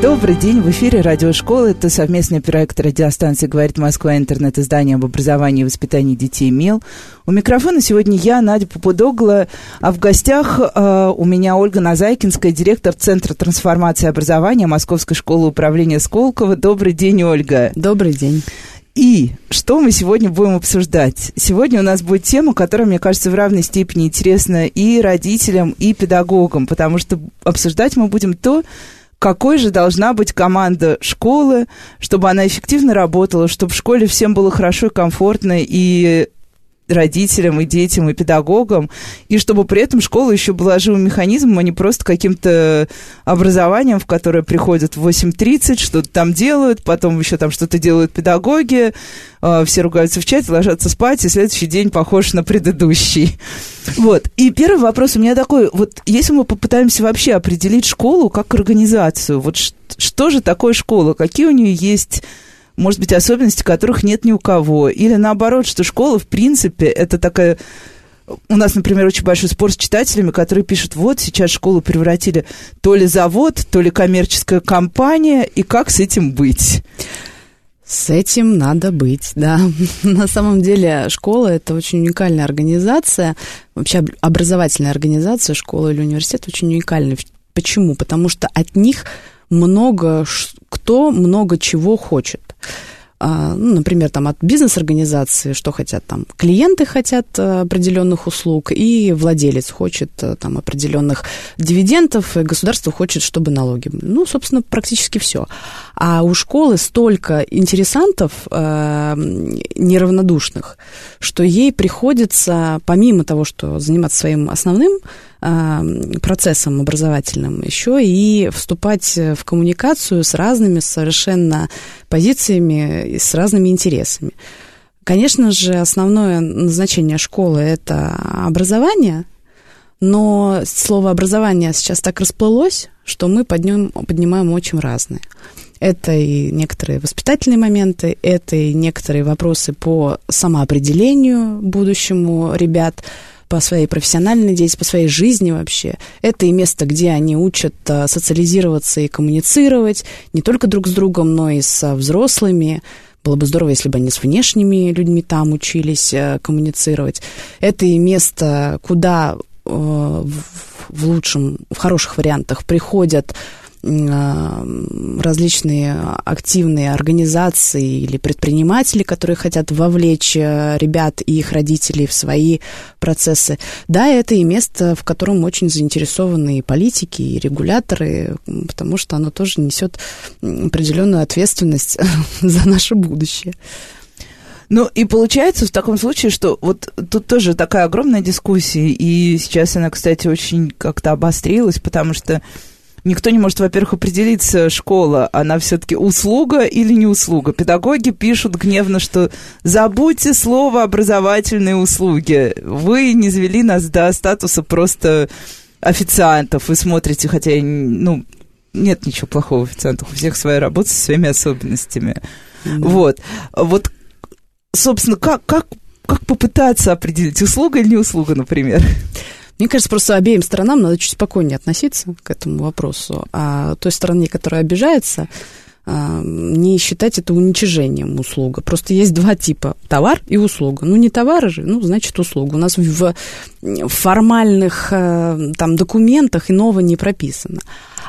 Добрый день, в эфире радиошколы. Это совместный проект радиостанции «Говорит Москва», интернет-издание об образовании и воспитании детей МЕЛ. У микрофона сегодня я, Надя Попудогла, а в гостях э, у меня Ольга Назайкинская, директор Центра трансформации образования Московской школы управления Сколково. Добрый день, Ольга. Добрый день. И что мы сегодня будем обсуждать? Сегодня у нас будет тема, которая, мне кажется, в равной степени интересна и родителям, и педагогам, потому что обсуждать мы будем то, какой же должна быть команда школы, чтобы она эффективно работала, чтобы в школе всем было хорошо и комфортно, и родителям, и детям, и педагогам, и чтобы при этом школа еще была живым механизмом, а не просто каким-то образованием, в которое приходят в 8.30, что-то там делают, потом еще там что-то делают педагоги, э, все ругаются в чате, ложатся спать, и следующий день похож на предыдущий. Вот. И первый вопрос у меня такой, вот если мы попытаемся вообще определить школу как организацию, вот что же такое школа, какие у нее есть может быть, особенности, которых нет ни у кого. Или наоборот, что школа, в принципе, это такая... У нас, например, очень большой спор с читателями, которые пишут, вот, сейчас школу превратили то ли завод, то ли коммерческая компания, и как с этим быть? С этим надо быть, да. На самом деле школа – это очень уникальная организация, вообще образовательная организация, школа или университет очень уникальный. Почему? Потому что от них много кто много чего хочет. А, ну, например, там от бизнес-организации, что хотят там, клиенты хотят э, определенных услуг, и владелец хочет э, там определенных дивидендов, и государство хочет, чтобы налоги. Ну, собственно, практически все. А у школы столько интересантов э, неравнодушных, что ей приходится, помимо того, что заниматься своим основным процессом образовательным, еще и вступать в коммуникацию с разными совершенно позициями и с разными интересами. Конечно же, основное назначение школы – это образование, но слово «образование» сейчас так расплылось, что мы подним, поднимаем очень разные. Это и некоторые воспитательные моменты, это и некоторые вопросы по самоопределению будущему ребят – по своей профессиональной деятельности, по своей жизни вообще. Это и место, где они учат а, социализироваться и коммуницировать не только друг с другом, но и с взрослыми. Было бы здорово, если бы они с внешними людьми там учились а, коммуницировать. Это и место, куда э, в лучшем, в хороших вариантах приходят различные активные организации или предприниматели, которые хотят вовлечь э, ребят и их родителей в свои процессы. Да, это и место, в котором очень заинтересованы и политики, и регуляторы, потому что оно тоже несет определенную ответственность за наше будущее. Ну, и получается в таком случае, что вот тут тоже такая огромная дискуссия, и сейчас она, кстати, очень как-то обострилась, потому что никто не может, во-первых, определиться, школа, она все-таки услуга или не услуга. Педагоги пишут гневно, что забудьте слово образовательные услуги. Вы не завели нас до статуса просто официантов. Вы смотрите, хотя, ну, нет ничего плохого в официантах. У всех своя работа со своими особенностями. Mm-hmm. Вот. Вот, собственно, как, как, как попытаться определить, услуга или не услуга, например? Мне кажется, просто обеим сторонам надо чуть спокойнее относиться к этому вопросу. А той стороне, которая обижается, а, не считать это уничижением услуга. Просто есть два типа – товар и услуга. Ну, не товар же, ну, значит, услуга. У нас в формальных э, там, документах иного не прописано.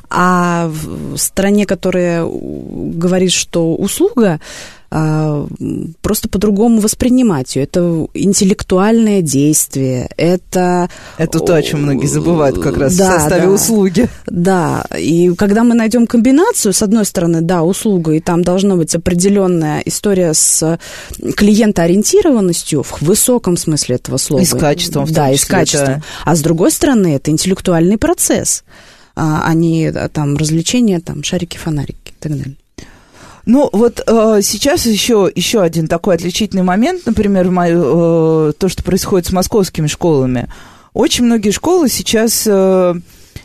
А в стране, которая говорит, что услуга – просто по-другому воспринимать ее. Это интеллектуальное действие, это... Это то, о чем многие забывают как раз да, в составе да, услуги. Да, и когда мы найдем комбинацию, с одной стороны, да, услуга, и там должна быть определенная история с клиентоориентированностью в высоком смысле этого слова. И с качеством. Да, числе, и с качеством. Да. А с другой стороны, это интеллектуальный процесс, а не там развлечения, там шарики, фонарики и так далее. Ну, вот э, сейчас еще, еще один такой отличительный момент, например, мою, э, то, что происходит с московскими школами. очень многие школы сейчас э,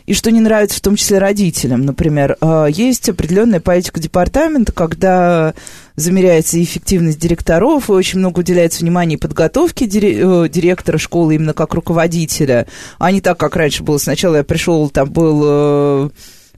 и что не нравится в том числе родителям, например, э, есть определенная политика департамента, когда замеряется эффективность директоров, и очень много уделяется внимания подготовке директора школы именно как руководителя, а не так, как раньше было. Сначала я пришел, там был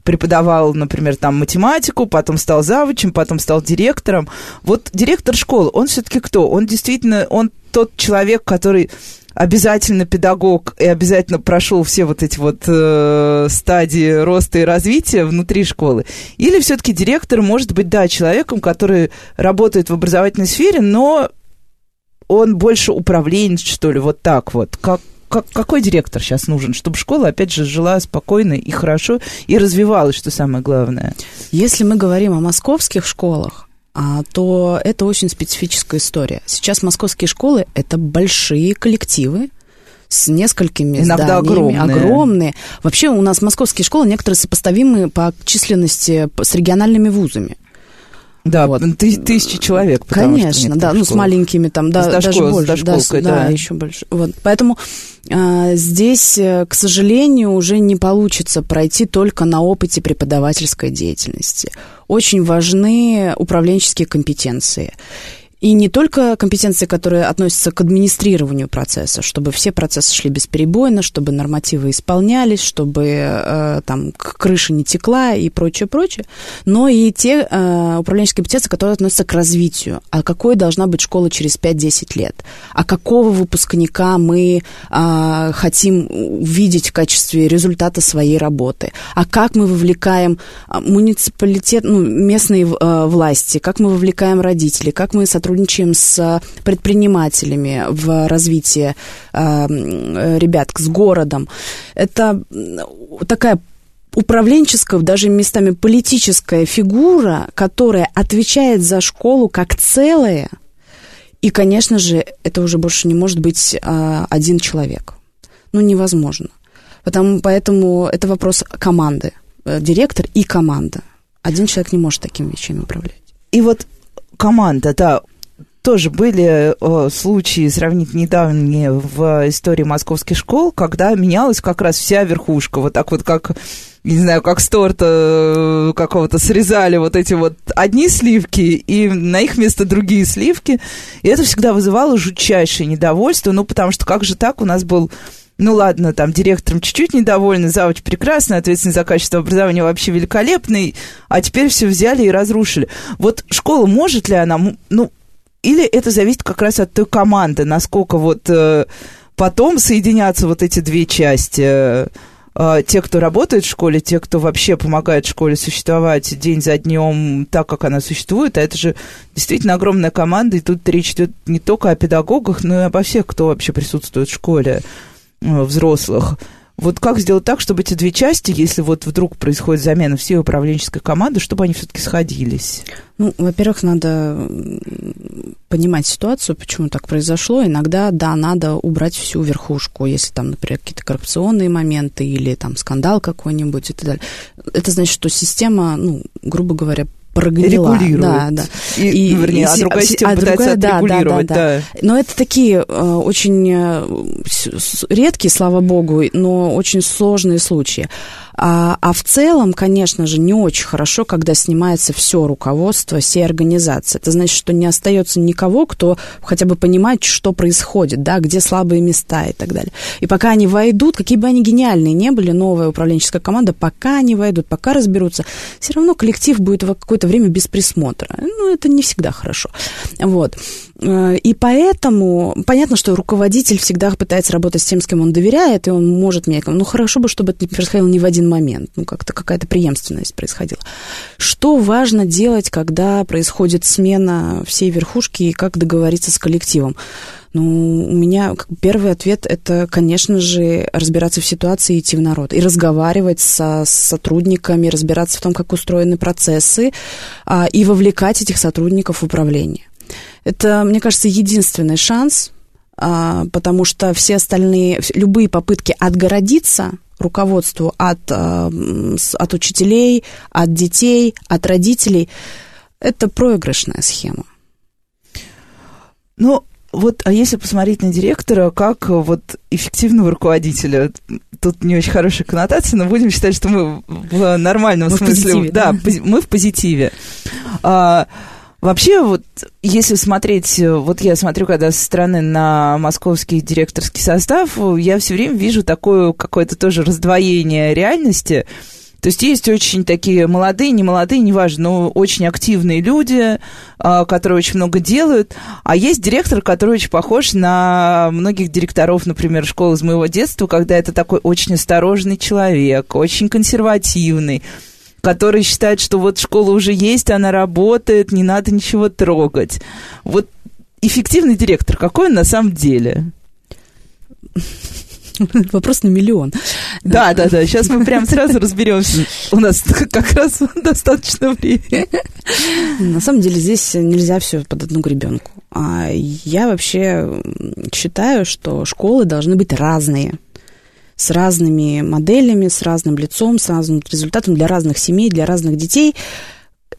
преподавал, например, там математику, потом стал завучем, потом стал директором. Вот директор школы, он все-таки кто? Он действительно, он тот человек, который обязательно педагог и обязательно прошел все вот эти вот э, стадии роста и развития внутри школы? Или все-таки директор может быть, да, человеком, который работает в образовательной сфере, но он больше управленец, что ли, вот так вот? Как, как, какой директор сейчас нужен, чтобы школа, опять же, жила спокойно и хорошо, и развивалась, что самое главное? Если мы говорим о московских школах, а, то это очень специфическая история. Сейчас московские школы – это большие коллективы, с несколькими Иногда зданиями. огромные. огромные. Вообще у нас московские школы некоторые сопоставимы по численности с региональными вузами. Да, вот. ты, тысячи человек. Конечно, да, ну с маленькими там, да, даже больше. С дошколкой, да, да, да, еще больше. Вот, поэтому а, здесь, э, к сожалению, уже не получится пройти только на опыте преподавательской деятельности. Очень важны управленческие компетенции. И не только компетенции, которые относятся к администрированию процесса, чтобы все процессы шли бесперебойно, чтобы нормативы исполнялись, чтобы э, там крыша не текла и прочее, прочее, но и те э, управленческие компетенции, которые относятся к развитию. А какой должна быть школа через 5-10 лет? А какого выпускника мы э, хотим увидеть в качестве результата своей работы? А как мы вовлекаем а, муниципалитет, ну, местные э, власти, как мы вовлекаем родителей, как мы сотрудничаем сотрудничаем с предпринимателями в развитии э, ребят, с городом. Это такая управленческая, даже местами политическая фигура, которая отвечает за школу как целое. И, конечно же, это уже больше не может быть а, один человек. Ну, невозможно. Потому, поэтому это вопрос команды. Э, директор и команда. Один человек не может такими вещами управлять. И вот команда, да, тоже были э, случаи сравнительно недавние в истории московских школ, когда менялась как раз вся верхушка, вот так вот как не знаю, как с торта э, какого-то срезали вот эти вот одни сливки, и на их место другие сливки. И это всегда вызывало жутчайшее недовольство, ну, потому что как же так, у нас был ну ладно, там директором чуть-чуть недовольны, завуч прекрасный, ответственный за качество образования вообще великолепный, а теперь все взяли и разрушили. Вот школа может ли она, ну, или это зависит как раз от той команды, насколько вот э, потом соединятся вот эти две части. Э, э, те, кто работает в школе, те, кто вообще помогает школе существовать день за днем так, как она существует, а это же действительно огромная команда, и тут речь идет не только о педагогах, но и обо всех, кто вообще присутствует в школе, взрослых. Вот как сделать так, чтобы эти две части, если вот вдруг происходит замена всей управленческой команды, чтобы они все-таки сходились? Ну, во-первых, надо понимать ситуацию, почему так произошло. Иногда, да, надо убрать всю верхушку, если там, например, какие-то коррупционные моменты или там скандал какой-нибудь и так далее. Это значит, что система, ну, грубо говоря, прогнила. Регулирует. Да, да. И, и, вернее, а другая система а пытается другая, отрегулировать. Да, да, да. да. Но это такие э, очень э, редкие, слава богу, но очень сложные случаи. А, а в целом, конечно же, не очень хорошо, когда снимается все руководство всей организации. Это значит, что не остается никого, кто хотя бы понимает, что происходит, да, где слабые места и так далее. И пока они войдут, какие бы они гениальные не были, новая управленческая команда, пока они войдут, пока разберутся, все равно коллектив будет в какое-то время без присмотра. Ну, это не всегда хорошо. Вот. Э, и поэтому понятно, что руководитель всегда пытается работать с тем, с кем он доверяет, и он может мне, ну хорошо бы, чтобы это происходило не в один момент, ну как-то какая-то преемственность происходила. Что важно делать, когда происходит смена всей верхушки и как договориться с коллективом? Ну, у меня первый ответ это, конечно же, разбираться в ситуации и идти в народ. И разговаривать со, сотрудниками, разбираться в том, как устроены процессы, а, и вовлекать этих сотрудников в управление. Это, мне кажется, единственный шанс, а, потому что все остальные, любые попытки отгородиться руководству от, а, от учителей, от детей, от родителей, это проигрышная схема. Ну, вот, а если посмотреть на директора как вот эффективного руководителя, тут не очень хорошая коннотация, но будем считать, что мы в нормальном мы смысле, в позитиве, да, да, мы в позитиве. А, Вообще, вот если смотреть, вот я смотрю, когда со стороны на московский директорский состав, я все время вижу такое какое-то тоже раздвоение реальности. То есть есть очень такие молодые, не молодые, неважно, но очень активные люди, а, которые очень много делают. А есть директор, который очень похож на многих директоров, например, школы из моего детства, когда это такой очень осторожный человек, очень консервативный, который считает, что вот школа уже есть, она работает, не надо ничего трогать. Вот эффективный директор, какой он на самом деле? Вопрос на миллион. Да, да, да. Сейчас мы прям сразу разберемся. У нас как раз достаточно времени. На самом деле здесь нельзя все под одну гребенку. А я вообще считаю, что школы должны быть разные с разными моделями, с разным лицом, с разным результатом для разных семей, для разных детей.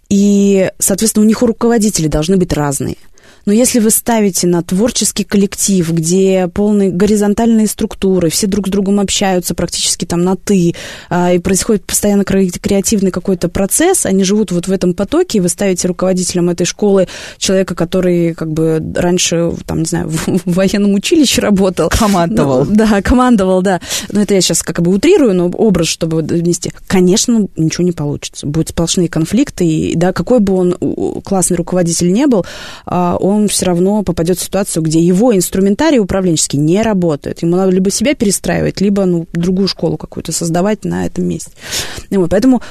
И, соответственно, у них руководители должны быть разные. Но если вы ставите на творческий коллектив, где полные горизонтальные структуры, все друг с другом общаются практически там на «ты», а, и происходит постоянно креативный какой-то процесс, они живут вот в этом потоке, и вы ставите руководителем этой школы человека, который как бы раньше, там, не знаю, в, в военном училище работал. Командовал. Ну, да, командовал, да. Но это я сейчас как бы утрирую, но образ, чтобы внести. Конечно, ничего не получится. Будут сплошные конфликты, и да, какой бы он классный руководитель не был, а, он он все равно попадет в ситуацию, где его инструментарий управленческий не работает. Ему надо либо себя перестраивать, либо ну, другую школу какую-то создавать на этом месте. И вот, поэтому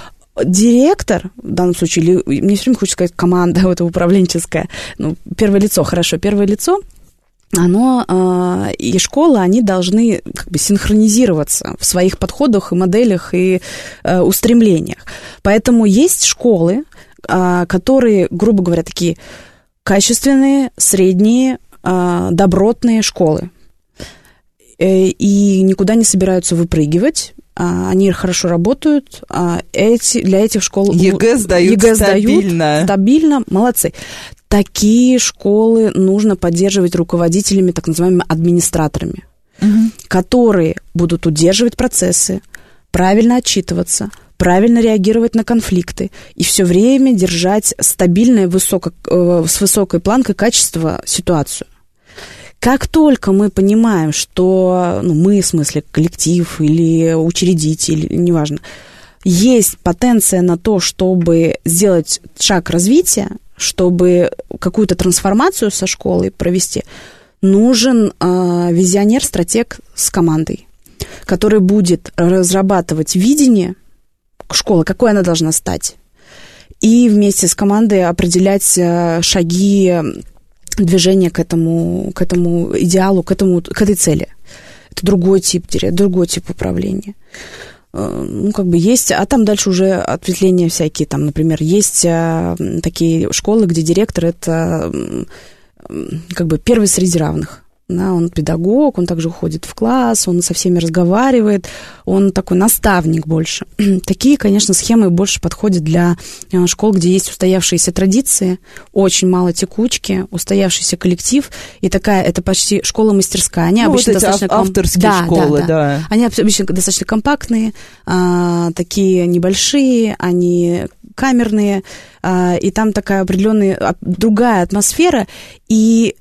директор, в данном случае, или, мне все время хочется сказать команда, вот управленческая, ну, первое лицо, хорошо, первое лицо, оно э, и школа, они должны как бы синхронизироваться в своих подходах и моделях и э, устремлениях. Поэтому есть школы, э, которые, грубо говоря, такие качественные, средние, а, добротные школы. Э, и никуда не собираются выпрыгивать. А, они хорошо работают. А эти, для этих школ... ЕГЭ сдают ЕГЭ стабильно. Сдают, стабильно, молодцы. Такие школы нужно поддерживать руководителями, так называемыми администраторами, угу. которые будут удерживать процессы, правильно отчитываться, правильно реагировать на конфликты и все время держать стабильное высоко, э, с высокой планкой качества ситуацию. Как только мы понимаем, что ну, мы, в смысле коллектив или учредитель, неважно, есть потенция на то, чтобы сделать шаг развития, чтобы какую-то трансформацию со школой провести, нужен э, визионер, стратег с командой, который будет разрабатывать видение школа, какой она должна стать. И вместе с командой определять э, шаги движения к этому, к этому идеалу, к, этому, к этой цели. Это другой тип, другой тип управления э, ну, как бы есть, а там дальше уже ответвления всякие, там, например, есть такие школы, где директор это как бы первый среди равных. Да, он педагог, он также ходит в класс, он со всеми разговаривает, он такой наставник больше. Такие, конечно, схемы больше подходят для э, школ, где есть устоявшиеся традиции, очень мало текучки, устоявшийся коллектив, и такая, это почти школа-мастерская. Они ну, обычно вот достаточно... авторские да, школы, да, да. да. Они обычно достаточно компактные, а, такие небольшие, они камерные, а, и там такая определенная, а, другая атмосфера, и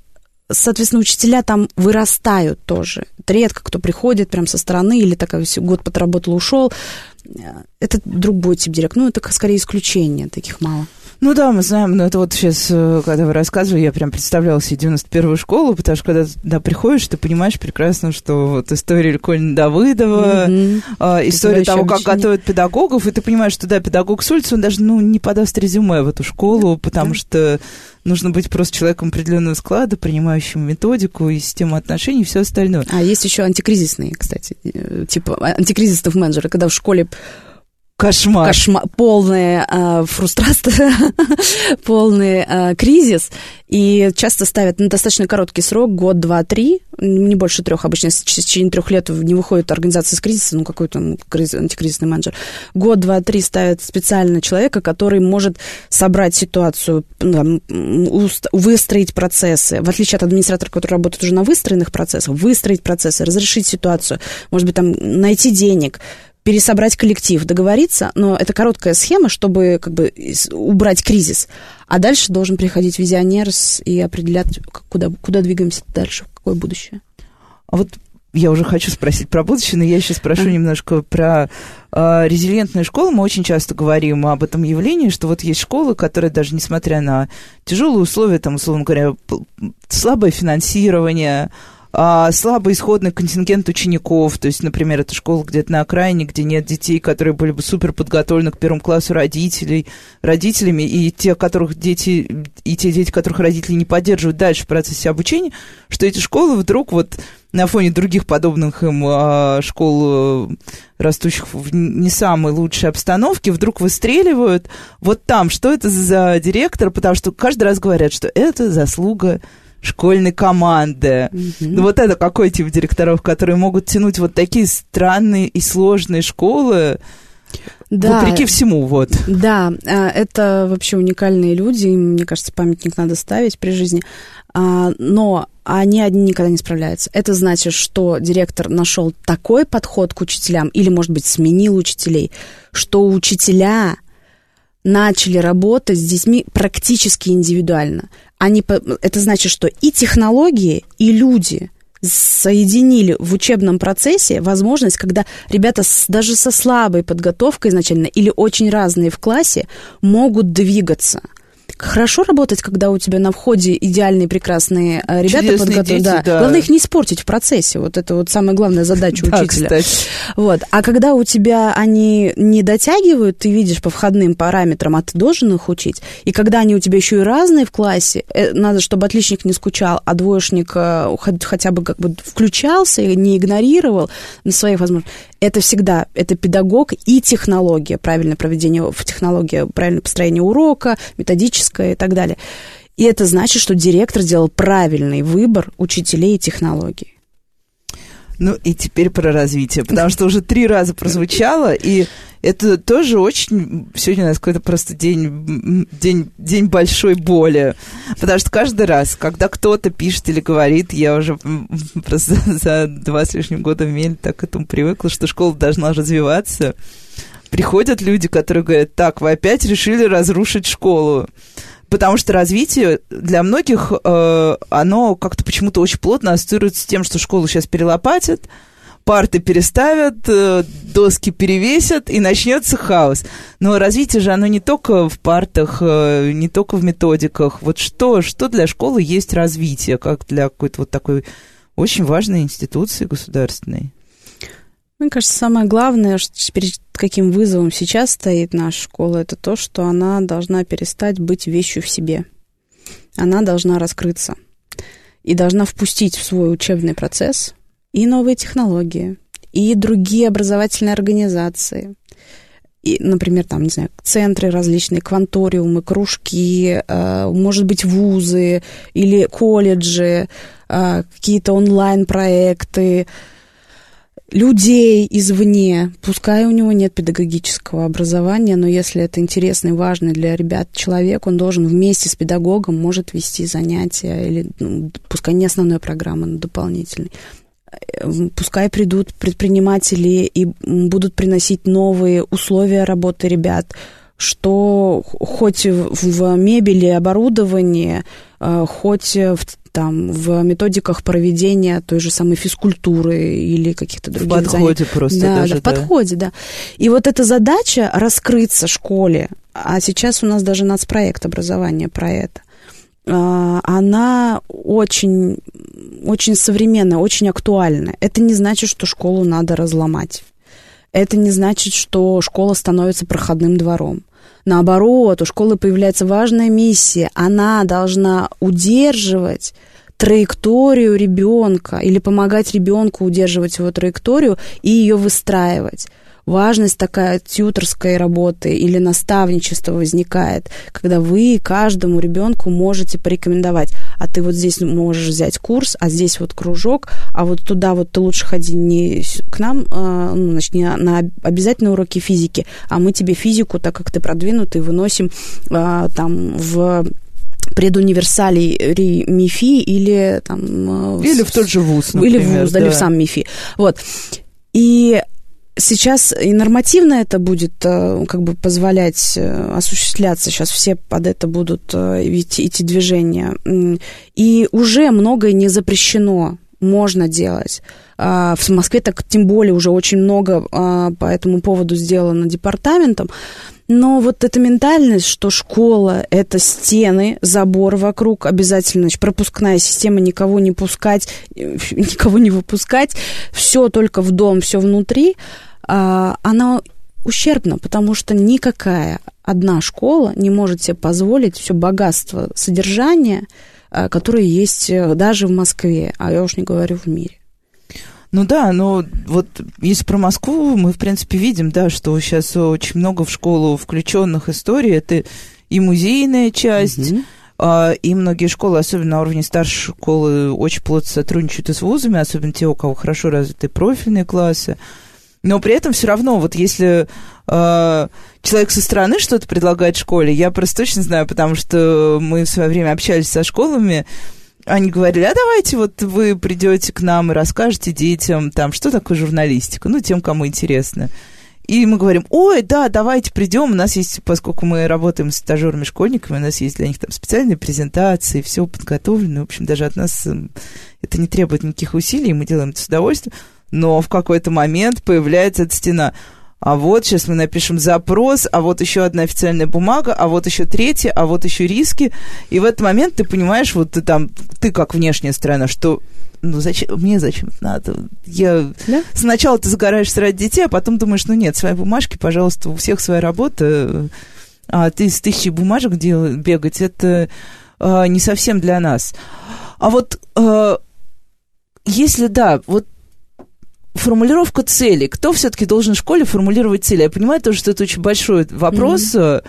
соответственно, учителя там вырастают тоже. Это редко кто приходит прям со стороны или такой год подработал, ушел. Это другой тип директора. Ну, это скорее исключение, таких мало. Ну да, мы знаем, но это вот сейчас, э, когда вы рассказывали, я прям представляла себе 91-ю школу, потому что когда туда приходишь, ты понимаешь прекрасно, что вот история Колина Давыдова, mm-hmm. э, история того, как обучение. готовят педагогов, и ты понимаешь, что да, педагог с улицы, он даже ну, не подаст резюме в эту школу, потому да. что нужно быть просто человеком определенного склада, принимающим методику и систему отношений и все остальное. А есть еще антикризисные, кстати, э, типа антикризисных менеджеры, когда в школе Кошмар. Кошмар, полная э, фрустрация, полный э, кризис. И часто ставят на достаточно короткий срок, год, два, три, не больше трех. Обычно в течение трех лет не выходит организация из кризиса, ну, какой-то антикризисный менеджер. Год, два, три ставят специально человека, который может собрать ситуацию, ну, выстроить процессы. В отличие от администратора, который работает уже на выстроенных процессах, выстроить процессы, разрешить ситуацию, может быть, там найти денег, пересобрать коллектив, договориться, но это короткая схема, чтобы как бы убрать кризис. А дальше должен приходить визионер и определять, куда, куда двигаемся дальше, в какое будущее. А вот я уже хочу спросить про будущее, но я еще спрошу а? немножко про э, резилиентную школу. Мы очень часто говорим об этом явлении, что вот есть школы, которые даже несмотря на тяжелые условия, там, условно говоря, слабое финансирование, а, слабый исходный контингент учеников, то есть, например, это школа где-то на окраине, где нет детей, которые были бы супер подготовлены к первому классу родителей, родителями, и те, которых дети, и те дети, которых родители не поддерживают дальше в процессе обучения, что эти школы вдруг вот на фоне других подобных им а, школ, э, растущих в не самой лучшей обстановке, вдруг выстреливают. Вот там, что это за директор? Потому что каждый раз говорят, что это заслуга школьной команды. Mm-hmm. Вот это какой тип директоров, которые могут тянуть вот такие странные и сложные школы, да, вопреки всему, вот. Да, а, это вообще уникальные люди, им, мне кажется, памятник надо ставить при жизни. А, но они одни никогда не справляются. Это значит, что директор нашел такой подход к учителям, или, может быть, сменил учителей, что учителя начали работать с детьми практически индивидуально. Они, это значит, что и технологии, и люди соединили в учебном процессе возможность, когда ребята с, даже со слабой подготовкой изначально или очень разные в классе могут двигаться – хорошо работать, когда у тебя на входе идеальные, прекрасные э, ребята подготовлены. Да. да. Главное их не испортить в процессе. Вот это вот самая главная задача учителя. Вот. А когда у тебя они не дотягивают, ты видишь по входным параметрам, а ты должен их учить. И когда они у тебя еще и разные в классе, э, надо, чтобы отличник не скучал, а двоечник э, хотя бы как бы включался и не игнорировал на своих возможностях. Это всегда, это педагог и технология, правильное проведение в технологии, правильное построение урока, методическое и так далее. И это значит, что директор сделал правильный выбор учителей и технологий. Ну и теперь про развитие, потому что уже три раза прозвучало, и это тоже очень... Сегодня у нас какой-то просто день, день, день большой боли. Потому что каждый раз, когда кто-то пишет или говорит, я уже просто за два с лишним года в Мель так к этому привыкла, что школа должна развиваться. Приходят люди, которые говорят, так, вы опять решили разрушить школу потому что развитие для многих, э, оно как-то почему-то очень плотно ассоциируется с тем, что школу сейчас перелопатят, парты переставят, э, доски перевесят, и начнется хаос. Но развитие же, оно не только в партах, э, не только в методиках. Вот что, что для школы есть развитие, как для какой-то вот такой очень важной институции государственной? Мне кажется, самое главное, что перед каким вызовом сейчас стоит наша школа, это то, что она должна перестать быть вещью в себе. Она должна раскрыться. И должна впустить в свой учебный процесс и новые технологии, и другие образовательные организации, и, например, там, не знаю, центры различные, кванториумы, кружки, э, может быть, вузы или колледжи, э, какие-то онлайн-проекты, людей извне, пускай у него нет педагогического образования, но если это интересный, важный для ребят человек, он должен вместе с педагогом может вести занятия, или ну, пускай не основной программы, но дополнительной. Пускай придут предприниматели и будут приносить новые условия работы ребят, что хоть в мебели, оборудовании, э, хоть в там в методиках проведения той же самой физкультуры или каких-то других В подходе занятий. просто да, даже, да, в подходе, да. И вот эта задача раскрыться школе, а сейчас у нас даже нацпроект образования про это, а, она очень, очень современная, очень актуальна. Это не значит, что школу надо разломать. Это не значит, что школа становится проходным двором. Наоборот, у школы появляется важная миссия. Она должна удерживать траекторию ребенка или помогать ребенку удерживать его траекторию и ее выстраивать. Важность такая тьюторской работы или наставничества возникает, когда вы каждому ребенку можете порекомендовать, а ты вот здесь можешь взять курс, а здесь вот кружок, а вот туда вот ты лучше ходи не к нам, а, ну, значит, не на обязательные уроки физики, а мы тебе физику, так как ты продвинутый, выносим а, там в предуниверсалей МИФИ или там... Э, или в тот же ВУЗ, например. Или в ВУЗ, да, или в сам МИФИ. Вот. И сейчас и нормативно это будет э, как бы позволять э, осуществляться. Сейчас все под это будут идти, идти движения. И уже многое не запрещено можно делать. А, в Москве так тем более уже очень много а, по этому поводу сделано департаментом. Но вот эта ментальность, что школа — это стены, забор вокруг, обязательно значит, пропускная система, никого не пускать, никого не выпускать, все только в дом, все внутри, она ущербна, потому что никакая одна школа не может себе позволить все богатство содержания, а, которое есть э, даже в Москве, а я уж не говорю в мире. Ну да, но вот если про Москву, мы, в принципе, видим, да, что сейчас очень много в школу включенных историй. Это и музейная часть, mm и многие школы, особенно на уровне старшей школы, очень плотно сотрудничают и с вузами, особенно те, у кого хорошо развиты профильные классы. Но при этом все равно, вот если э, человек со стороны что-то предлагает школе, я просто точно знаю, потому что мы в свое время общались со школами, они говорили, а давайте вот вы придете к нам и расскажете детям, там, что такое журналистика, ну, тем, кому интересно. И мы говорим, ой, да, давайте придем, у нас есть, поскольку мы работаем с стажерами, школьниками, у нас есть для них там специальные презентации, все подготовлено, в общем, даже от нас эм, это не требует никаких усилий, мы делаем это с удовольствием, но в какой-то момент появляется эта стена – а вот сейчас мы напишем запрос, а вот еще одна официальная бумага, а вот еще третья, а вот еще риски. И в этот момент ты понимаешь, вот ты там, ты как внешняя сторона, что ну зачем, мне зачем это надо? Я да? сначала ты загораешь ради детей, а потом думаешь, ну нет, свои бумажки, пожалуйста, у всех своя работа, а ты с тысячей бумажек дел, бегать, это а, не совсем для нас. А вот а, если да, вот формулировка цели. Кто все-таки должен в школе формулировать цели? Я понимаю тоже, что это очень большой вопрос. Mm-hmm.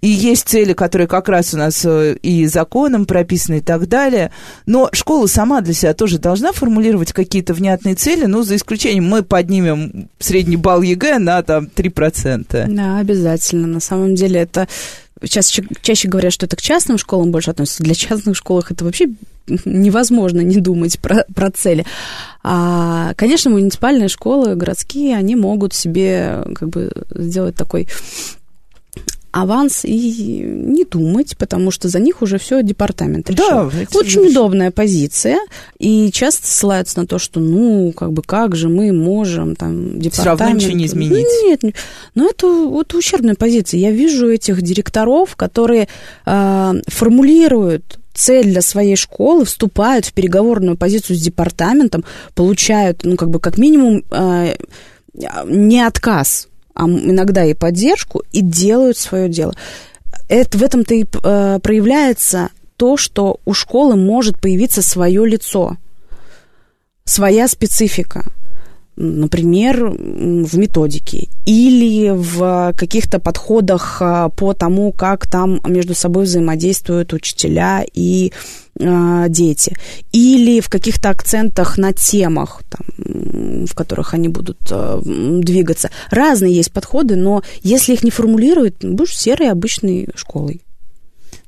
И есть цели, которые как раз у нас э, и законом прописаны и так далее. Но школа сама для себя тоже должна формулировать какие-то внятные цели, ну, за исключением мы поднимем средний балл ЕГЭ на там 3%. Да, обязательно. На самом деле это... Сейчас чаще говорят, что это к частным школам больше относится. Для частных школ это вообще невозможно не думать про, про цели. А, конечно, муниципальные школы, городские, они могут себе как бы сделать такой аванс и не думать, потому что за них уже все департамент решил. Да, Очень же... удобная позиция, и часто ссылаются на то, что, ну, как бы, как же мы можем, там, департамент... Все равно ничего не изменить. Нет, но это вот ущербная позиция. Я вижу этих директоров, которые э, формулируют цель для своей школы, вступают в переговорную позицию с департаментом, получают, ну, как бы, как минимум, э, не отказ, а иногда и поддержку, и делают свое дело. Это, в этом-то и э, проявляется то, что у школы может появиться свое лицо, своя специфика например, в методике или в каких-то подходах а, по тому, как там между собой взаимодействуют учителя и э, дети, или в каких-то акцентах на темах, там, в которых они будут э, двигаться. Разные есть подходы, но если их не формулируют, будешь серой обычной школой.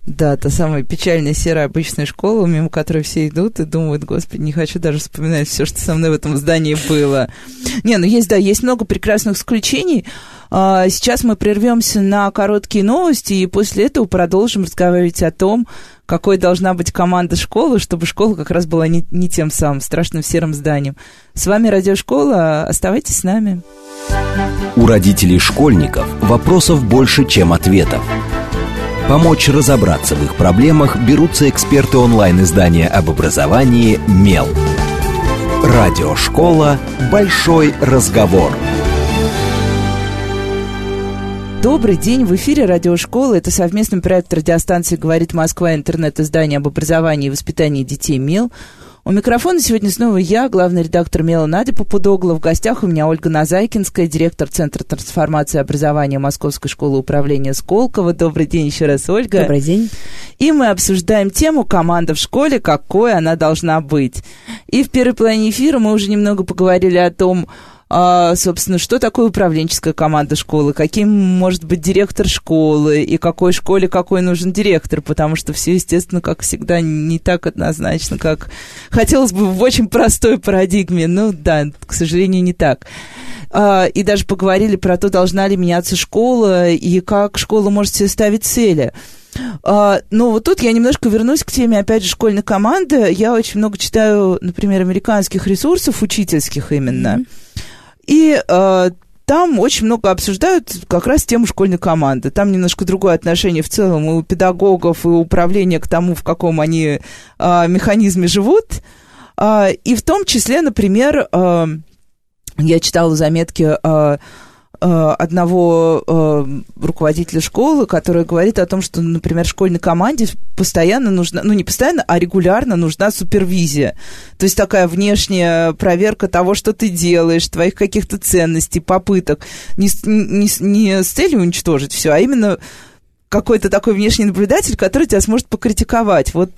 Да, та самая печальная серая обычная школа, мимо которой все идут и думают, господи, не хочу даже вспоминать все, что со мной в этом здании было. Не, ну есть, да, есть много прекрасных исключений. А, сейчас мы прервемся на короткие новости, и после этого продолжим разговаривать о том, какой должна быть команда школы, чтобы школа как раз была не, не тем самым страшным серым зданием. С вами Радиошкола, оставайтесь с нами. У родителей школьников вопросов больше, чем ответов. Помочь разобраться в их проблемах берутся эксперты онлайн-издания об образовании «Мел». Радиошкола «Большой разговор». Добрый день, в эфире радиошколы. Это совместный проект радиостанции «Говорит Москва» интернет-издание об образовании и воспитании детей «МЕЛ». У микрофона сегодня снова я, главный редактор Мела Надя Попудогла. В гостях у меня Ольга Назайкинская, директор Центра трансформации образования Московской школы управления Сколково. Добрый день еще раз, Ольга. Добрый день. И мы обсуждаем тему «Команда в школе. Какой она должна быть?». И в первой половине эфира мы уже немного поговорили о том, собственно, что такое управленческая команда школы, каким может быть директор школы, и какой школе какой нужен директор, потому что все, естественно, как всегда, не так однозначно, как хотелось бы в очень простой парадигме. Ну да, к сожалению, не так. А, и даже поговорили про то, должна ли меняться школа, и как школа может себе ставить цели. Uh, но вот тут я немножко вернусь к теме, опять же, школьной команды. Я очень много читаю, например, американских ресурсов, учительских именно. Mm-hmm. И э, там очень много обсуждают как раз тему школьной команды. Там немножко другое отношение в целом и у педагогов, и у управления к тому, в каком они э, механизме живут. Э, и в том числе, например, э, я читала заметки э, одного э, руководителя школы, который говорит о том, что, например, школьной команде постоянно нужна, ну не постоянно, а регулярно нужна супервизия. То есть такая внешняя проверка того, что ты делаешь, твоих каких-то ценностей, попыток. Не, не, не с целью уничтожить все, а именно какой-то такой внешний наблюдатель, который тебя сможет покритиковать. Вот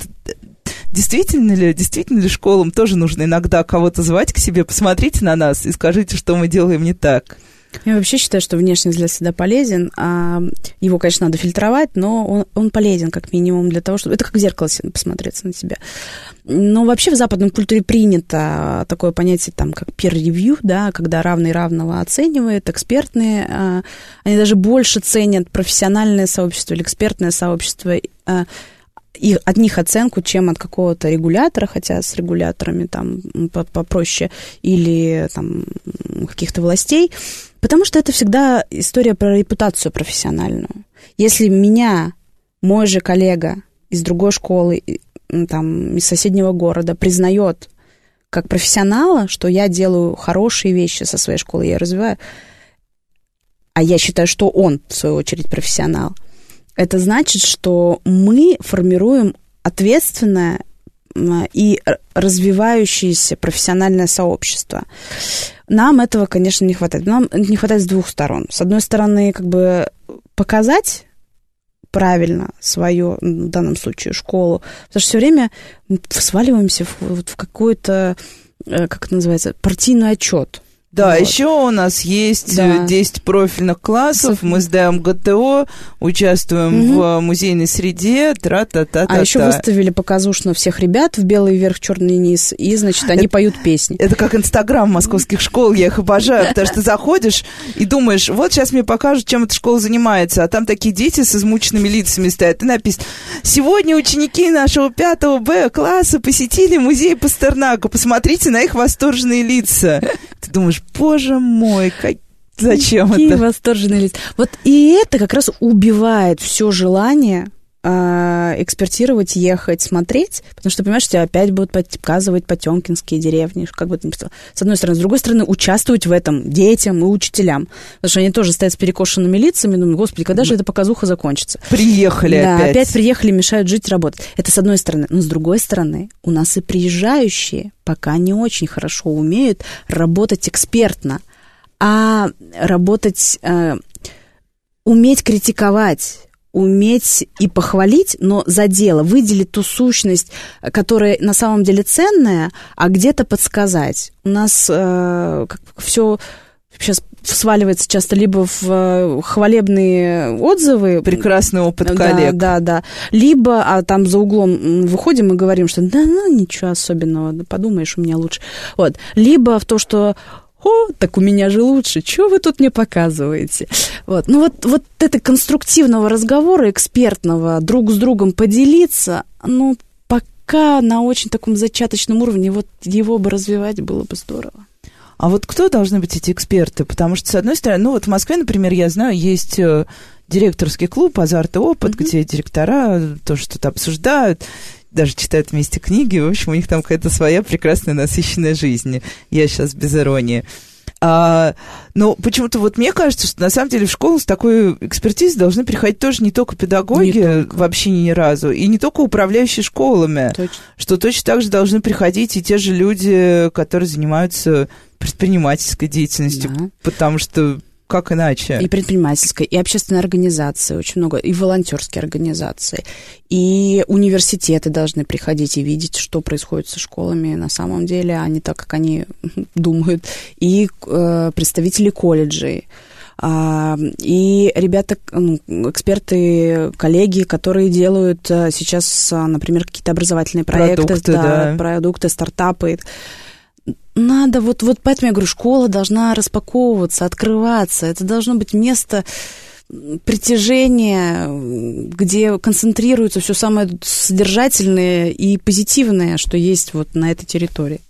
действительно ли, действительно ли школам тоже нужно иногда кого-то звать к себе, посмотрите на нас и скажите, что мы делаем не так. Я вообще считаю, что внешний взгляд всегда полезен. А его, конечно, надо фильтровать, но он, он полезен как минимум для того, чтобы... Это как в зеркало посмотреться на себя. Но вообще в западной культуре принято такое понятие, там, как peer review, да, когда равный равного оценивает, экспертные. А, они даже больше ценят профессиональное сообщество или экспертное сообщество а, и от них оценку, чем от какого-то регулятора, хотя с регуляторами там попроще, или там каких-то властей, потому что это всегда история про репутацию профессиональную. Если меня мой же коллега из другой школы, там, из соседнего города признает как профессионала, что я делаю хорошие вещи со своей школой, я развиваю, а я считаю, что он, в свою очередь, профессионал – это значит, что мы формируем ответственное и развивающееся профессиональное сообщество. Нам этого, конечно, не хватает. Нам не хватает с двух сторон. С одной стороны, как бы показать правильно свою, в данном случае, школу, потому что все время сваливаемся в, в какой-то, э, как это называется, партийный отчет. Да, вот. еще у нас есть да. 10 профильных классов, мы сдаем ГТО, участвуем угу. в музейной среде, тра-та-та-та. А еще выставили показушно всех ребят в белый верх, черный низ, и, значит, они это, поют песни. Это как инстаграм московских школ, я их обожаю, потому что заходишь и думаешь, вот сейчас мне покажут, чем эта школа занимается, а там такие дети с измученными лицами стоят, и написано, сегодня ученики нашего 5 Б класса посетили музей Пастернака, посмотрите на их восторженные лица. Ты думаешь, боже мой, как... Зачем Какие это? восторженные лица. Вот и это как раз убивает все желание экспертировать, ехать, смотреть, потому что, понимаешь, тебя опять будут показывать потемкинские деревни, как бы ты ни сказал. С одной стороны. С другой стороны, участвовать в этом детям и учителям. Потому что они тоже стоят с перекошенными лицами, думают, господи, когда же эта показуха закончится? Приехали да, опять. опять приехали, мешают жить, работать. Это с одной стороны. Но с другой стороны, у нас и приезжающие пока не очень хорошо умеют работать экспертно, а работать, э, уметь критиковать, уметь и похвалить, но за дело, выделить ту сущность, которая на самом деле ценная, а где-то подсказать. У нас э, все сейчас сваливается часто либо в э, хвалебные отзывы. Прекрасный опыт коллег. Да, да, да. Либо, а там за углом выходим и говорим, что да, ну ничего особенного, да, подумаешь, у меня лучше. Вот. Либо в то, что о, так у меня же лучше, что вы тут мне показываете? Вот. Ну вот, вот это конструктивного разговора, экспертного, друг с другом поделиться, ну, пока на очень таком зачаточном уровне, вот его бы развивать было бы здорово. А вот кто должны быть эти эксперты? Потому что, с одной стороны, ну вот в Москве, например, я знаю, есть э, директорский клуб «Азарт и опыт», mm-hmm. где директора тоже что-то обсуждают, даже читают вместе книги. В общем, у них там какая-то своя прекрасная насыщенная жизнь. Я сейчас без иронии. А, но почему-то вот мне кажется, что на самом деле в школу с такой экспертизой должны приходить тоже не только педагоги, не только. вообще ни разу, и не только управляющие школами, точно. что точно так же должны приходить и те же люди, которые занимаются предпринимательской деятельностью, да. потому что как иначе? И предпринимательской, и общественной организации очень много, и волонтерские организации, и университеты должны приходить и видеть, что происходит со школами на самом деле, а не так, как они думают, и э, представители колледжей. А, и ребята, ну, эксперты, коллеги, которые делают э, сейчас, например, какие-то образовательные проекты, продукты, да, да. продукты, стартапы надо, вот, вот поэтому я говорю, школа должна распаковываться, открываться. Это должно быть место притяжения, где концентрируется все самое содержательное и позитивное, что есть вот на этой территории.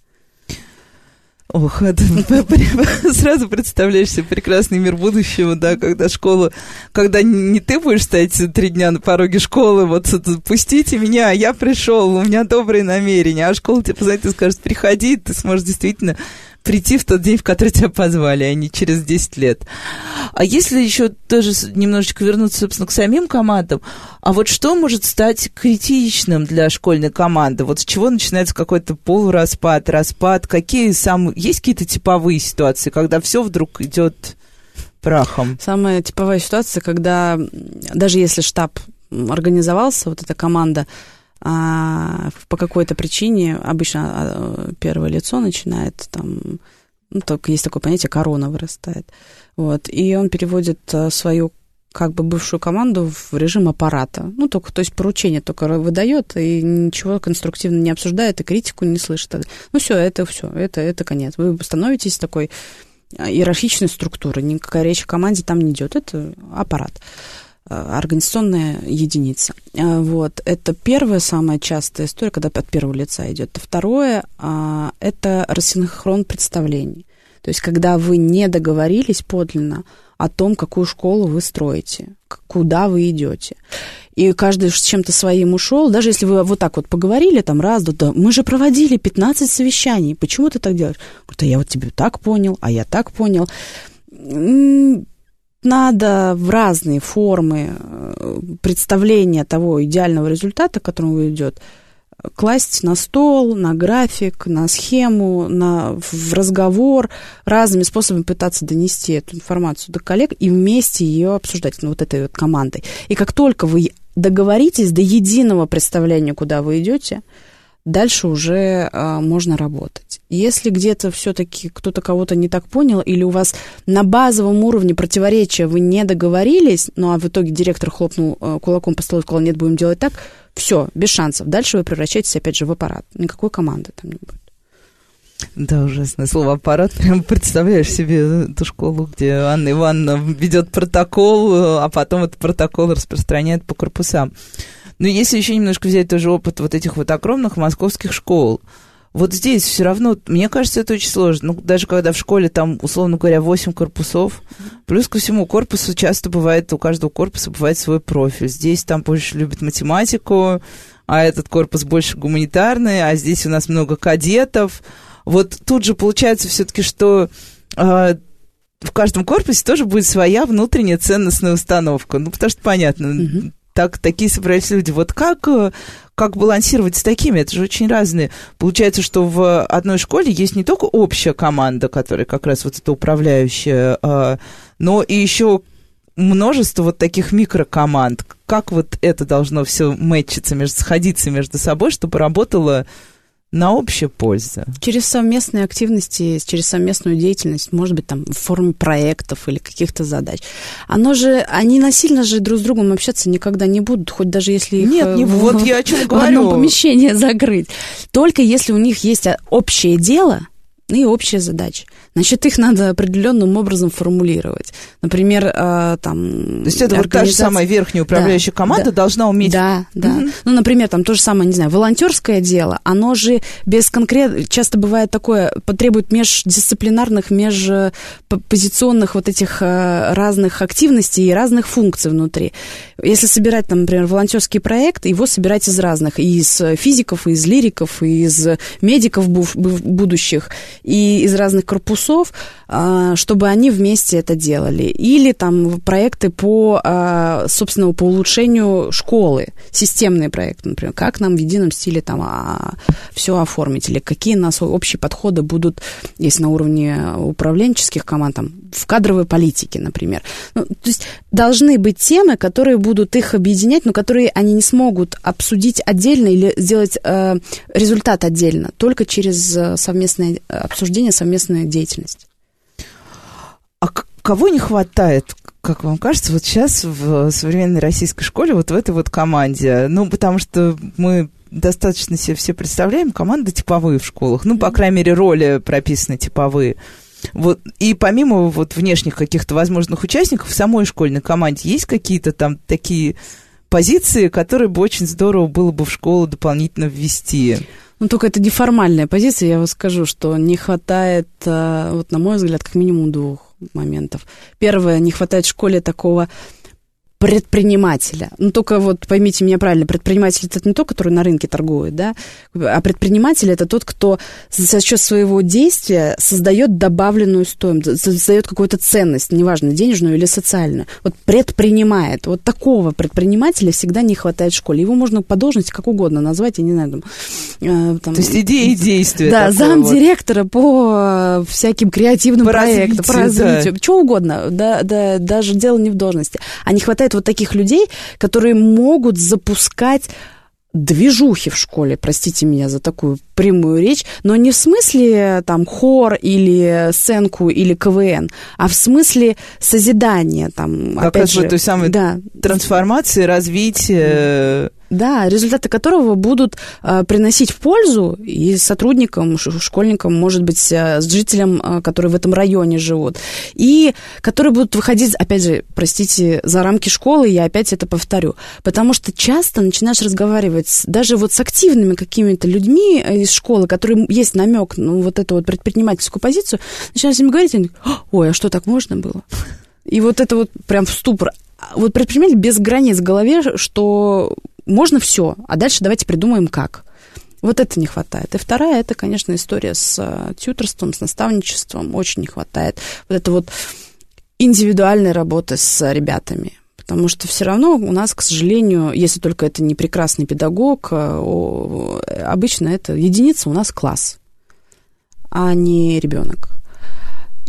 Ох, это, сразу представляешь себе прекрасный мир будущего, да, когда школа, когда не ты будешь стоять три дня на пороге школы, вот пустите меня, я пришел, у меня добрые намерения, а школа тебе позвонит и скажет, приходи, ты сможешь действительно прийти в тот день, в который тебя позвали, а не через 10 лет. А если еще тоже немножечко вернуться, собственно, к самим командам, а вот что может стать критичным для школьной команды? Вот с чего начинается какой-то полураспад, распад? Какие самые... Есть какие-то типовые ситуации, когда все вдруг идет прахом? Самая типовая ситуация, когда даже если штаб организовался, вот эта команда, а, по какой-то причине обычно а, первое лицо начинает там, ну, только есть такое понятие, корона вырастает. Вот, и он переводит а, свою как бы бывшую команду в режим аппарата. Ну, только, то есть поручение только выдает и ничего конструктивно не обсуждает, и критику не слышит. Ну, все, это все, это, это конец. Вы становитесь такой иерархичной структурой, никакая речь о команде там не идет, это аппарат. Э, организационная единица. Э, вот. Это первая самая частая история, когда от первого лица идет. Второе а, – это рассинхрон представлений. То есть, когда вы не договорились подлинно о том, какую школу вы строите, куда вы идете. И каждый с чем-то своим ушел. Даже если вы вот так вот поговорили, там, раз, да, да, мы же проводили 15 совещаний, почему ты так делаешь? Говорит, а я вот тебе так понял, а я так понял надо в разные формы э, представления того идеального результата, к которому идет, класть на стол, на график, на схему, на, в разговор, разными способами пытаться донести эту информацию до коллег и вместе ее обсуждать, ну, вот этой вот командой. И как только вы договоритесь до единого представления, куда вы идете, дальше уже а, можно работать. Если где-то все-таки кто-то кого-то не так понял, или у вас на базовом уровне противоречия вы не договорились, ну а в итоге директор хлопнул а, кулаком по столу и сказал, нет, будем делать так, все, без шансов. Дальше вы превращаетесь опять же в аппарат. Никакой команды там не будет. Да, ужасное слово аппарат. Прям представляешь себе эту школу, где Анна Ивановна ведет протокол, а потом этот протокол распространяет по корпусам. Но если еще немножко взять тоже опыт вот этих вот огромных московских школ, вот здесь все равно, мне кажется, это очень сложно. Ну, даже когда в школе там, условно говоря, 8 корпусов, плюс ко всему корпусу часто бывает, у каждого корпуса бывает свой профиль. Здесь там больше любят математику, а этот корпус больше гуманитарный, а здесь у нас много кадетов. Вот тут же получается все-таки, что э, в каждом корпусе тоже будет своя внутренняя ценностная установка. Ну, потому что понятно, mm-hmm так, такие собрались люди. Вот как, э, как балансировать с такими? Это же очень разные. Получается, что в одной школе есть не только общая команда, которая как раз вот это управляющая, а, но и еще множество вот таких микрокоманд. Как вот это должно все мэтчиться, сходиться между собой, чтобы работало на общую пользу. Через совместные активности, через совместную деятельность, может быть, там, в форме проектов или каких-то задач. Оно же, они насильно же друг с другом общаться никогда не будут, хоть даже если их Нет, не, в, вот я о чем говорю. в одном помещении закрыть. Только если у них есть общее дело и общая задача. Значит, их надо определенным образом формулировать. Например, э, там... То есть это организация... вот та же самая верхняя управляющая да, команда да, должна уметь... Да, да. Угу. Ну, например, там то же самое, не знаю, волонтерское дело, оно же без конкрет... Часто бывает такое, потребует междисциплинарных, межпозиционных вот этих э, разных активностей и разных функций внутри. Если собирать, там, например, волонтерский проект, его собирать из разных, и из физиков, и из лириков, и из медиков будущих, и из разных корпусов, часов, а, чтобы они вместе это делали. Или там проекты по, а, собственно, по улучшению школы, системные проекты, например, как нам в едином стиле там а, все оформить, или какие у нас общие подходы будут, если на уровне управленческих команд, там, в кадровой политике, например. Ну, то есть должны быть темы, которые будут их объединять, но которые они не смогут обсудить отдельно или сделать э, результат отдельно, только через э, совместное обсуждение, совместную деятельность. А кого не хватает, как вам кажется, вот сейчас в современной российской школе, вот в этой вот команде? Ну, потому что мы достаточно себе все представляем, команды типовые в школах. Ну, по крайней мере, роли прописаны типовые. Вот, и помимо вот внешних каких-то возможных участников, в самой школьной команде есть какие-то там такие позиции, которые бы очень здорово было бы в школу дополнительно ввести? Ну, только это неформальная позиция, я вам скажу, что не хватает, э, вот на мой взгляд, как минимум двух моментов. Первое, не хватает в школе такого предпринимателя. Ну, только вот поймите меня правильно, предприниматель это не тот, который на рынке торгует, да, а предприниматель это тот, кто за счет своего действия создает добавленную стоимость, создает какую-то ценность, неважно, денежную или социальную. Вот предпринимает. Вот такого предпринимателя всегда не хватает в школе. Его можно по должности как угодно назвать, я не знаю, там... Э, там То есть идеи и действия. Да, замдиректора вот. по всяким креативным по проектам, развитию, по развитию, да. что угодно, да, да, даже дело не в должности. А не хватает хватает вот таких людей, которые могут запускать движухи в школе, простите меня за такую прямую речь, но не в смысле там хор или сценку или КВН, а в смысле созидания там. Как опять раз же, той самой да. трансформации, развития да, результаты которого будут э, приносить в пользу и сотрудникам, школьникам, может быть, э, жителям, э, которые в этом районе живут, и которые будут выходить, опять же, простите, за рамки школы, я опять это повторю, потому что часто начинаешь разговаривать с, даже вот с активными какими-то людьми из школы, которые есть намек на ну, вот эту вот предпринимательскую позицию, начинаешь с ними говорить, они, ой, а что так можно было? И вот это вот прям в ступор. Вот предприниматель без границ в голове, что можно все, а дальше давайте придумаем как. Вот это не хватает. И вторая, это, конечно, история с э, тьюторством, с наставничеством. Очень не хватает. Вот это вот индивидуальной работы с ребятами. Потому что все равно у нас, к сожалению, если только это не прекрасный педагог, э, обычно это единица у нас класс, а не ребенок.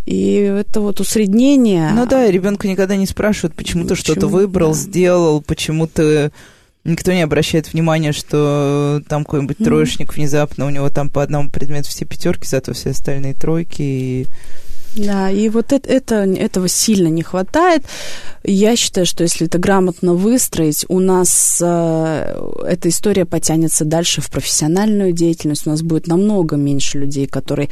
И это вот усреднение... Ну да, ребенка никогда не спрашивают, почему, почему? ты что-то выбрал, да. сделал, почему ты Никто не обращает внимания, что там какой-нибудь mm-hmm. троечник внезапно, у него там по одному предмету все пятерки, зато все остальные тройки. И... Да, и вот это, это, этого сильно не хватает. Я считаю, что если это грамотно выстроить, у нас э, эта история потянется дальше в профессиональную деятельность. У нас будет намного меньше людей, которые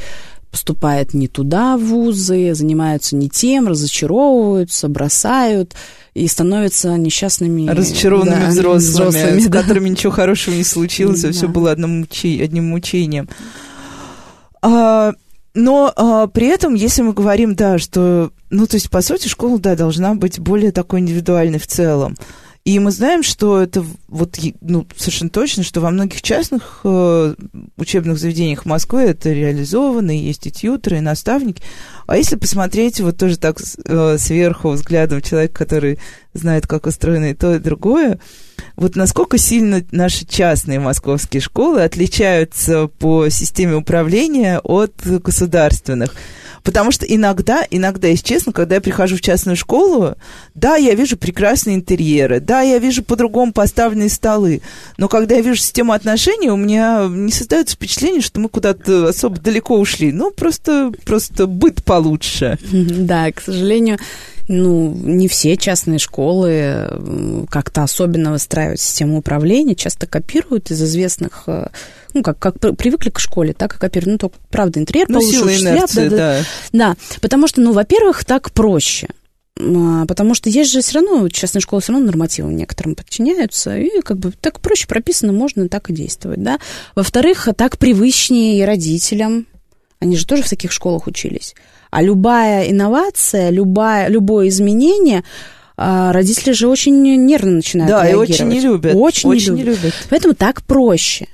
поступают не туда в вузы, занимаются не тем, разочаровываются, бросают и становятся несчастными... Разочарованными да, взрослыми, взрослыми, с да. которыми ничего хорошего не случилось, а все было одним, мучи, одним мучением. А, но а, при этом, если мы говорим, да, что, ну, то есть, по сути, школа, да, должна быть более такой индивидуальной в целом. И мы знаем, что это вот, ну, совершенно точно, что во многих частных э, учебных заведениях Москвы это реализовано, и есть и тьютеры, и наставники. А если посмотреть вот тоже так э, сверху взглядом человека, который знает, как устроено и то, и другое, вот насколько сильно наши частные московские школы отличаются по системе управления от государственных? Потому что иногда, иногда, если честно, когда я прихожу в частную школу, да, я вижу прекрасные интерьеры, да, я вижу по-другому поставленные столы, но когда я вижу систему отношений, у меня не создается впечатление, что мы куда-то особо далеко ушли. Ну, просто, просто быт получше. Да, к сожалению, ну, не все частные школы как-то особенно выстраивают систему управления, часто копируют из известных, э, ну, как, как привыкли к школе, так и копируют. Ну, только, правда, интерьер ну, получше, инерции, да, да, да. Да, потому что, ну, во-первых, так проще. А, потому что есть же все равно, частные школы все равно нормативам некоторым подчиняются, и как бы так проще прописано, можно так и действовать, да. Во-вторых, так привычнее и родителям, они же тоже в таких школах учились. А любая инновация, любая, любое изменение а, родители же очень нервно начинают да, реагировать. Да, и очень не любят. Очень, очень не, любят. не любят. Поэтому так проще.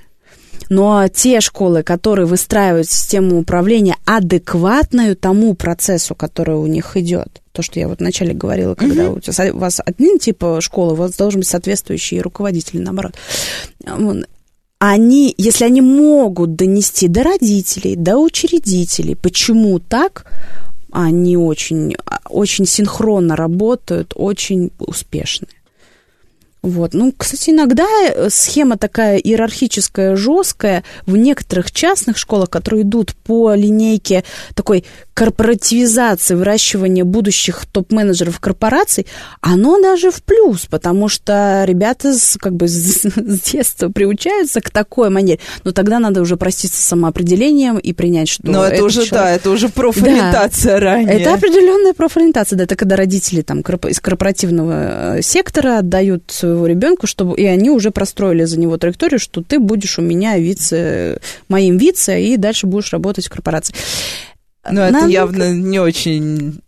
Но те школы, которые выстраивают систему управления адекватную тому процессу, который у них идет, то, что я вот вначале говорила, когда mm-hmm. у, тебя, у вас один тип школы, у вас должен быть соответствующий руководитель, наоборот. Они, если они могут донести до родителей, до учредителей, почему так, они очень, очень синхронно работают, очень успешны. Вот. Ну, кстати, иногда э, схема такая иерархическая, жесткая в некоторых частных школах, которые идут по линейке такой корпоративизации, выращивания будущих топ-менеджеров корпораций, оно даже в плюс, потому что ребята с, как бы с, с детства приучаются к такой манере. Но тогда надо уже проститься с самоопределением и принять, что Но это уже, человек... да, это уже профориентация да, ранее. Это определенная профориентация, да, это когда родители там из корпоративного э, сектора отдают своего ребенка, чтобы и они уже простроили за него траекторию, что ты будешь у меня вице, моим вице, и дальше будешь работать в корпорации. Ну, это явно не очень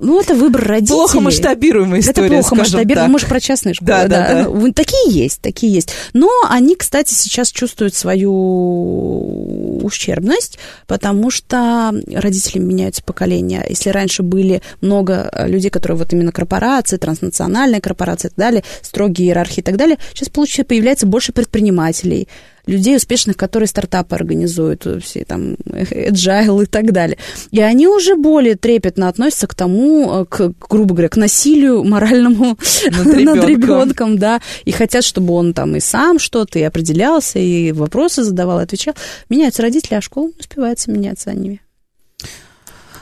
ну, это выбор родителей. Плохо масштабируемая история, Это плохо масштабируемая. Мы же про частные школы. Да, да, да. да. Такие есть, такие есть. Но они, кстати, сейчас чувствуют свою ущербность, потому что родители меняются поколения. Если раньше были много людей, которые вот именно корпорации, транснациональные корпорации и так далее, строгие иерархии и так далее, сейчас получается, появляется больше предпринимателей, людей успешных, которые стартапы организуют, все там agile и так далее. И они уже более трепетно относятся к тому, э, к, грубо говоря, к насилию моральному над, над ребенком, да, и хотят, чтобы он там и сам что-то, и определялся, и вопросы задавал, и отвечал. Меняются родители, а школа не успевается меняться за ними.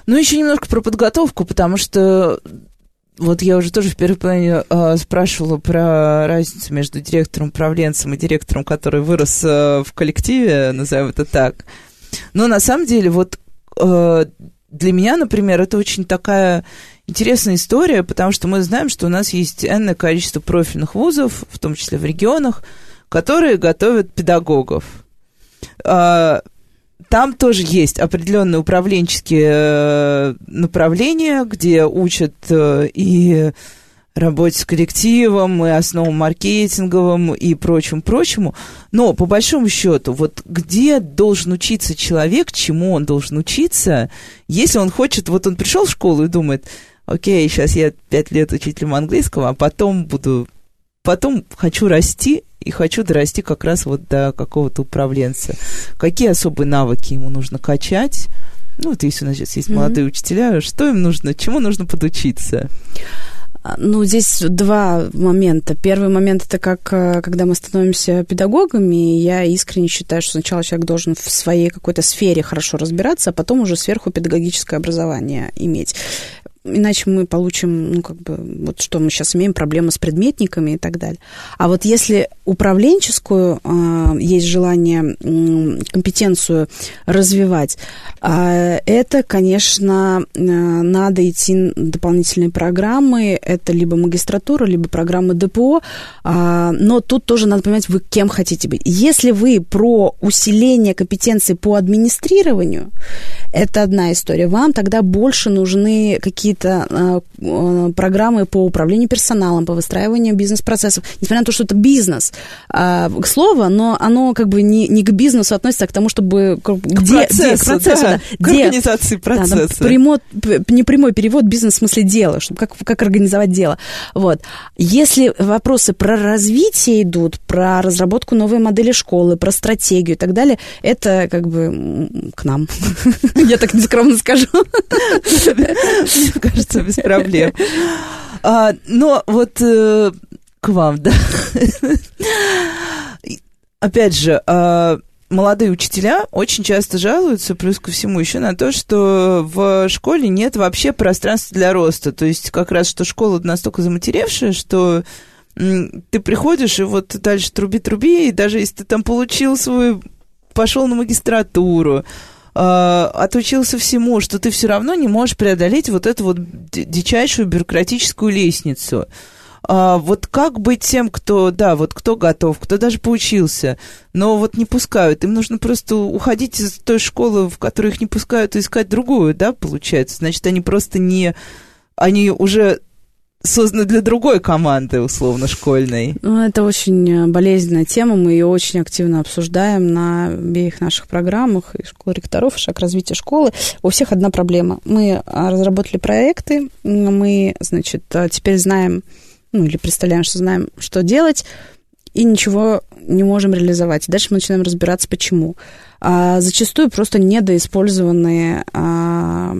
Ну, еще немножко про подготовку, потому что вот я уже тоже в первой половине э, спрашивала про разницу между директором-управленцем и директором, который вырос э, в коллективе, назовем это так. Но на самом деле вот э, для меня, например, это очень такая интересная история, потому что мы знаем, что у нас есть энное количество профильных вузов, в том числе в регионах, которые готовят педагогов там тоже есть определенные управленческие э, направления, где учат э, и работе с коллективом, и основам маркетинговым, и прочему-прочему. Но, по большому счету, вот где должен учиться человек, чему он должен учиться, если он хочет, вот он пришел в школу и думает, окей, сейчас я пять лет учителем английского, а потом буду, потом хочу расти, и хочу дорасти как раз вот до какого-то управленца. Какие особые навыки ему нужно качать? Ну, вот если у нас сейчас есть mm-hmm. молодые учителя, что им нужно, чему нужно подучиться? А, ну, здесь два момента. Первый момент это как, э, когда мы становимся педагогами, я искренне считаю, что сначала человек должен в своей какой-то сфере хорошо разбираться, а потом уже сверху педагогическое образование иметь иначе мы получим, ну, как бы, вот что мы сейчас имеем, проблемы с предметниками и так далее. А вот если управленческую э, есть желание э, компетенцию развивать, э, это, конечно, э, надо идти дополнительные программы, это либо магистратура, либо программы ДПО, э, но тут тоже надо понимать, вы кем хотите быть. Если вы про усиление компетенции по администрированию, это одна история. Вам тогда больше нужны какие-то э, программы по управлению персоналом, по выстраиванию бизнес-процессов. Несмотря на то, что это бизнес, э, к слову, но оно как бы не, не к бизнесу относится, а к тому, чтобы... К где, процессу, где, к процессу, да, да, к где, организации процесса. Да, прямой, непрямой перевод бизнес в смысле дела, чтобы как, как организовать дело. Вот. Если вопросы про развитие идут, про разработку новой модели школы, про стратегию и так далее, это как бы к нам. Я так нескромно скажу. Мне кажется, без проблем. А, но вот э, к вам, да. Опять же, а, молодые учителя очень часто жалуются, плюс ко всему, еще на то, что в школе нет вообще пространства для роста. То есть как раз, что школа настолько заматеревшая, что ты приходишь, и вот дальше труби-труби, и даже если ты там получил свою, пошел на магистратуру, отучился всему, что ты все равно не можешь преодолеть вот эту вот дичайшую бюрократическую лестницу. А, вот как быть тем, кто, да, вот кто готов, кто даже поучился, но вот не пускают. Им нужно просто уходить из той школы, в которой их не пускают, и искать другую, да, получается. Значит, они просто не... Они уже созданы для другой команды, условно, школьной. Ну, это очень болезненная тема, мы ее очень активно обсуждаем на обеих наших программах, и школа ректоров, и шаг развития школы. У всех одна проблема. Мы а, разработали проекты, мы, значит, а, теперь знаем, ну, или представляем, что знаем, что делать, и ничего не можем реализовать. Дальше мы начинаем разбираться, почему. А, зачастую просто недоиспользованные а,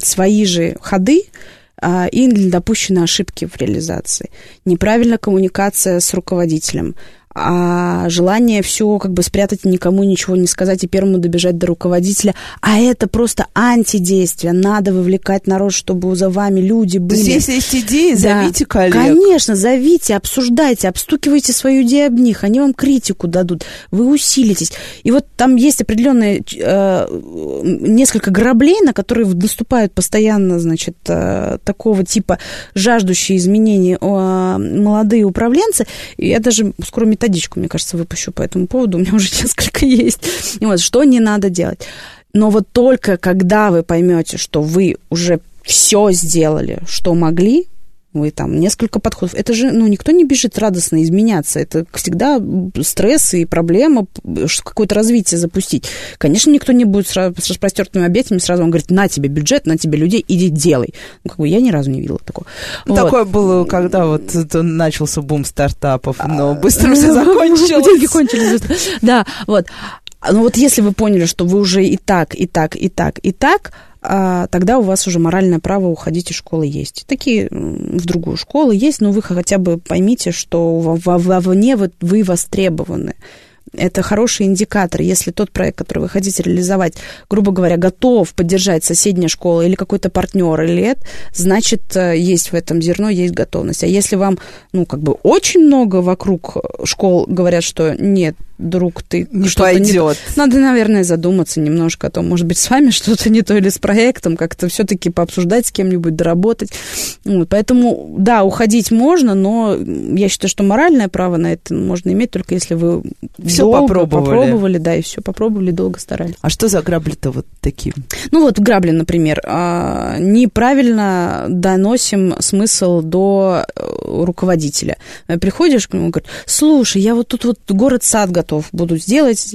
свои же ходы, и допущены ошибки в реализации. Неправильная коммуникация с руководителем, а желание все как бы спрятать, никому ничего не сказать и первому добежать до руководителя. А это просто антидействие. Надо вовлекать народ, чтобы за вами люди были. То есть, если есть идеи, зовите да. коллег. Конечно, зовите, обсуждайте, обстукивайте свою идею об них, они вам критику дадут, вы усилитесь. И вот там есть определенные э, несколько граблей, на которые наступают постоянно, значит, э, такого типа жаждущие изменений э, молодые управленцы. И я даже скоро методичку, мне кажется, выпущу по этому поводу, у меня уже несколько есть. И вот, что не надо делать. Но вот только когда вы поймете, что вы уже все сделали, что могли, вы там несколько подходов. Это же, ну, никто не бежит радостно изменяться. Это всегда стресс и проблема какое-то развитие запустить. Конечно, никто не будет с распростертыми объятиями сразу вам говорит, на тебе бюджет, на тебе людей, иди делай. Ну, как бы я ни разу не видела такого. Ну, вот. Такое было, когда вот начался бум стартапов, но а, быстро все закончилось. Деньги кончились. Да, вот. Ну вот если вы поняли, что вы уже и так, и так, и так, и так, а тогда у вас уже моральное право уходить из школы есть. Такие в другую школу есть, но вы хотя бы поймите, что вовне вы востребованы. Это хороший индикатор. Если тот проект, который вы хотите реализовать, грубо говоря, готов поддержать соседняя школа или какой-то партнер или это, значит, э, есть в этом зерно, есть готовность. А если вам, ну, как бы очень много вокруг школ говорят, что нет, друг, ты не пойдет. Не... Надо, наверное, задуматься немножко о том, может быть, с вами что-то не то или с проектом, как-то все-таки пообсуждать с кем-нибудь, доработать. Вот, поэтому, да, уходить можно, но я считаю, что моральное право на это можно иметь только если вы все попробовали. попробовали, да, и все попробовали, долго старались. А что за грабли-то вот такие? Ну вот грабли, например, а, неправильно доносим смысл до э, руководителя. Приходишь к нему, говорит, слушай, я вот тут вот город-сад готов готов буду сделать.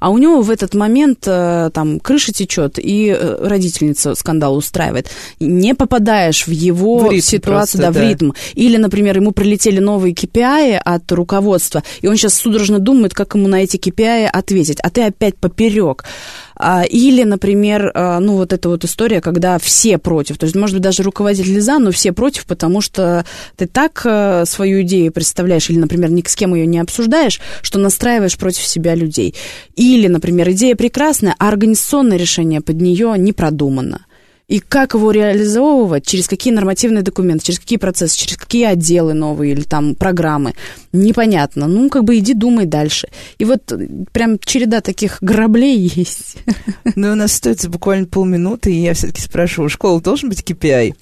А у него в этот момент э, там крыша течет, и э, родительница скандал устраивает. Не попадаешь в его в ситуацию, просто, да, в ритм. Или, например, ему прилетели новые KPI от руководства, и он сейчас судорожно думает, как ему на эти KPI ответить. А ты опять поперек. А, или, например, а, ну, вот эта вот история, когда все против. То есть, может быть, даже руководитель за, но все против, потому что ты так э, свою идею представляешь, или, например, ни с кем ее не обсуждаешь, что настраиваешь против себя людей. Или, например, идея прекрасная, а организационное решение под нее не продумано. И как его реализовывать, через какие нормативные документы, через какие процессы, через какие отделы новые или там программы, непонятно. Ну, как бы иди думай дальше. И вот прям череда таких граблей есть. Ну, у нас остается буквально полминуты, и я все-таки спрашиваю, у школы должен быть KPI?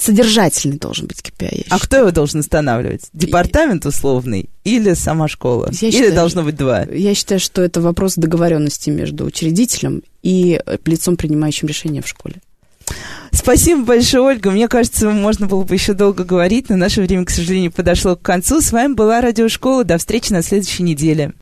Содержательный должен быть KPI. А кто его должен устанавливать? Департамент условный или сама школа? Я или считаю, должно быть два? Я считаю, что это вопрос договоренности между учредителем и лицом, принимающим решение в школе. Спасибо большое, Ольга. Мне кажется, можно было бы еще долго говорить, но наше время, к сожалению, подошло к концу. С вами была Радиошкола. До встречи на следующей неделе.